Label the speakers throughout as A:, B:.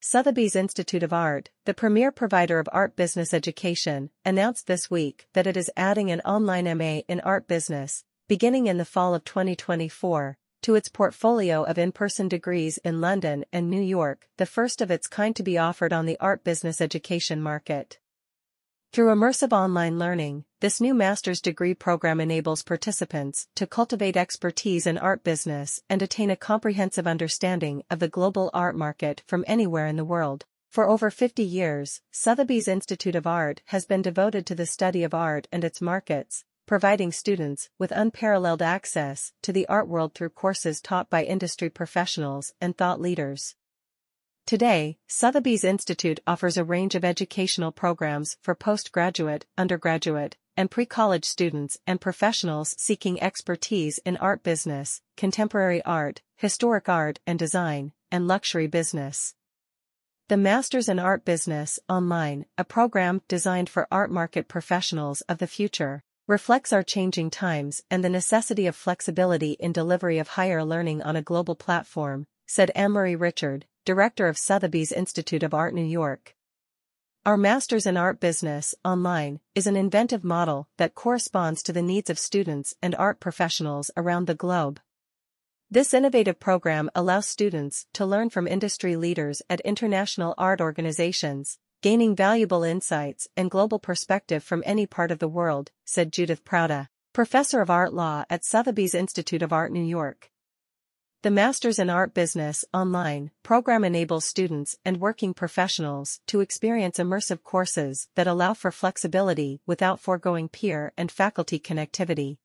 A: Sotheby's Institute of Art, the premier provider of art business education, announced this week that it is adding an online MA in art business, beginning in the fall of 2024, to its portfolio of in-person degrees in London and New York, the first of its kind to be offered on the art business education market. Through immersive online learning, this new master's degree program enables participants to cultivate expertise in art business and attain a comprehensive understanding of the global art market from anywhere in the world. For over 50 years, Sotheby's Institute of Art has been devoted to the study of art and its markets, providing students with unparalleled access to the art world through courses taught by industry professionals and thought leaders. Today, Sotheby's Institute offers a range of educational programs for postgraduate, undergraduate, and pre-college students and professionals seeking expertise in art business, contemporary art, historic art and design, and luxury business. The Masters in Art Business Online, a program designed for art market professionals of the future, reflects our changing times and the necessity of flexibility in delivery of higher learning on a global platform, said Anne-Marie Richard, director of Sotheby's Institute of Art New York. Our Masters in Art Business, online, is an inventive model that corresponds to the needs of students and art professionals around the globe. This innovative program allows students to learn from industry leaders at international art organizations, gaining valuable insights and global perspective from any part of the world, said Judith Prowda, professor of art law at Sotheby's Institute of Art New York. The Masters in Art Business online program enables students and working professionals to experience immersive courses that allow for flexibility without foregoing peer and faculty connectivity.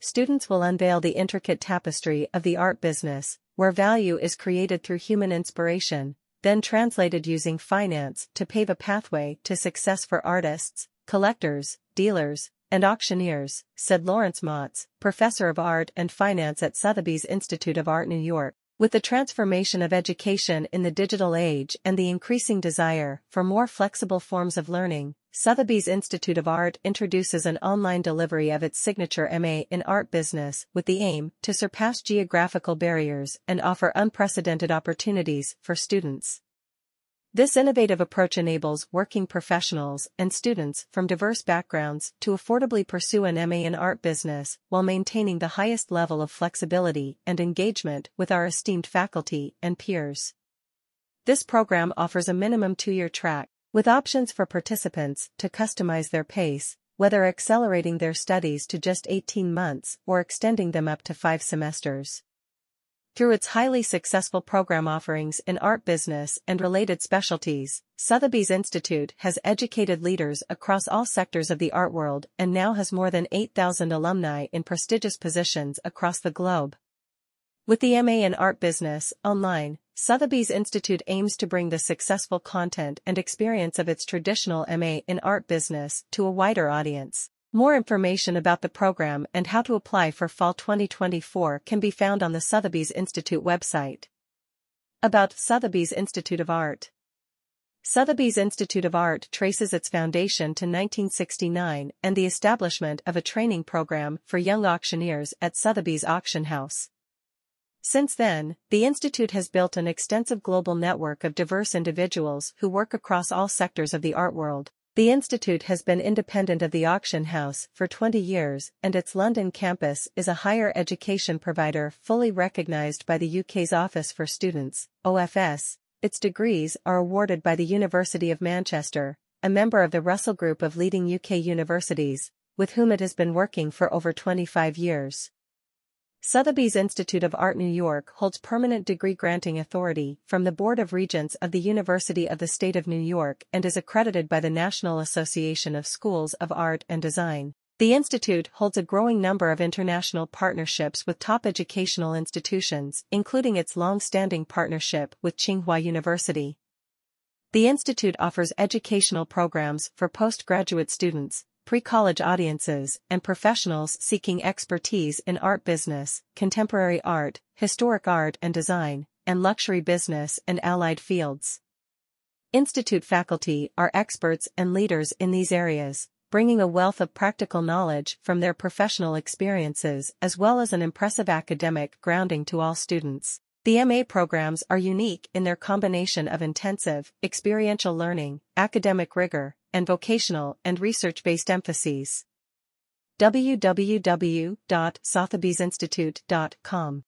A: Students will unveil the intricate tapestry of the art business, where value is created through human inspiration, then translated using finance to pave a pathway to success for artists, collectors, dealers, and auctioneers, said Lawrence Motz, professor of art and finance at Sotheby's Institute of Art New York. With the transformation of education in the digital age and the increasing desire for more flexible forms of learning, Sotheby's Institute of Art introduces an online delivery of its signature MA in art business with the aim to surpass geographical barriers and offer unprecedented opportunities for students. This innovative approach enables working professionals and students from diverse backgrounds to affordably pursue an MA in art business while maintaining the highest level of flexibility and engagement with our esteemed faculty and peers. This program offers a minimum two-year track, with options for participants to customize their pace, whether accelerating their studies to just 18 months or extending them up to five semesters. Through its highly successful program offerings in art business and related specialties, Sotheby's Institute has educated leaders across all sectors of the art world and now has more than 8,000 alumni in prestigious positions across the globe. With the MA in Art Business, online, Sotheby's Institute aims to bring the successful content and experience of its traditional MA in Art Business to a wider audience. More information about the program and how to apply for Fall 2024 can be found on the Sotheby's Institute website. About Sotheby's Institute of Art Sotheby's Institute of Art traces its foundation to 1969 and the establishment of a training program for young auctioneers at Sotheby's Auction House. Since then, the Institute has built an extensive global network of diverse individuals who work across all sectors of the art world. The Institute has been independent of the auction house for 20 years and its London campus is a higher education provider fully recognised by the UK's Office for Students, OFS. Its degrees are awarded by the University of Manchester, a member of the Russell Group of leading UK universities, with whom it has been working for over 25 years. Sotheby's Institute of Art New York holds permanent degree granting authority from the Board of Regents of the University of the State of New York and is accredited by the National Association of Schools of Art and Design. The institute holds a growing number of international partnerships with top educational institutions, including its long-standing partnership with Tsinghua University. The institute offers educational programs for postgraduate students, pre-college audiences, and professionals seeking expertise in art business, contemporary art, historic art and design, and luxury business and allied fields. Institute faculty are experts and leaders in these areas, bringing a wealth of practical knowledge from their professional experiences as well as an impressive academic grounding to all students. The MA programs are unique in their combination of intensive, experiential learning, academic rigor, and vocational and research-based emphases. www.sothebysinstitute.com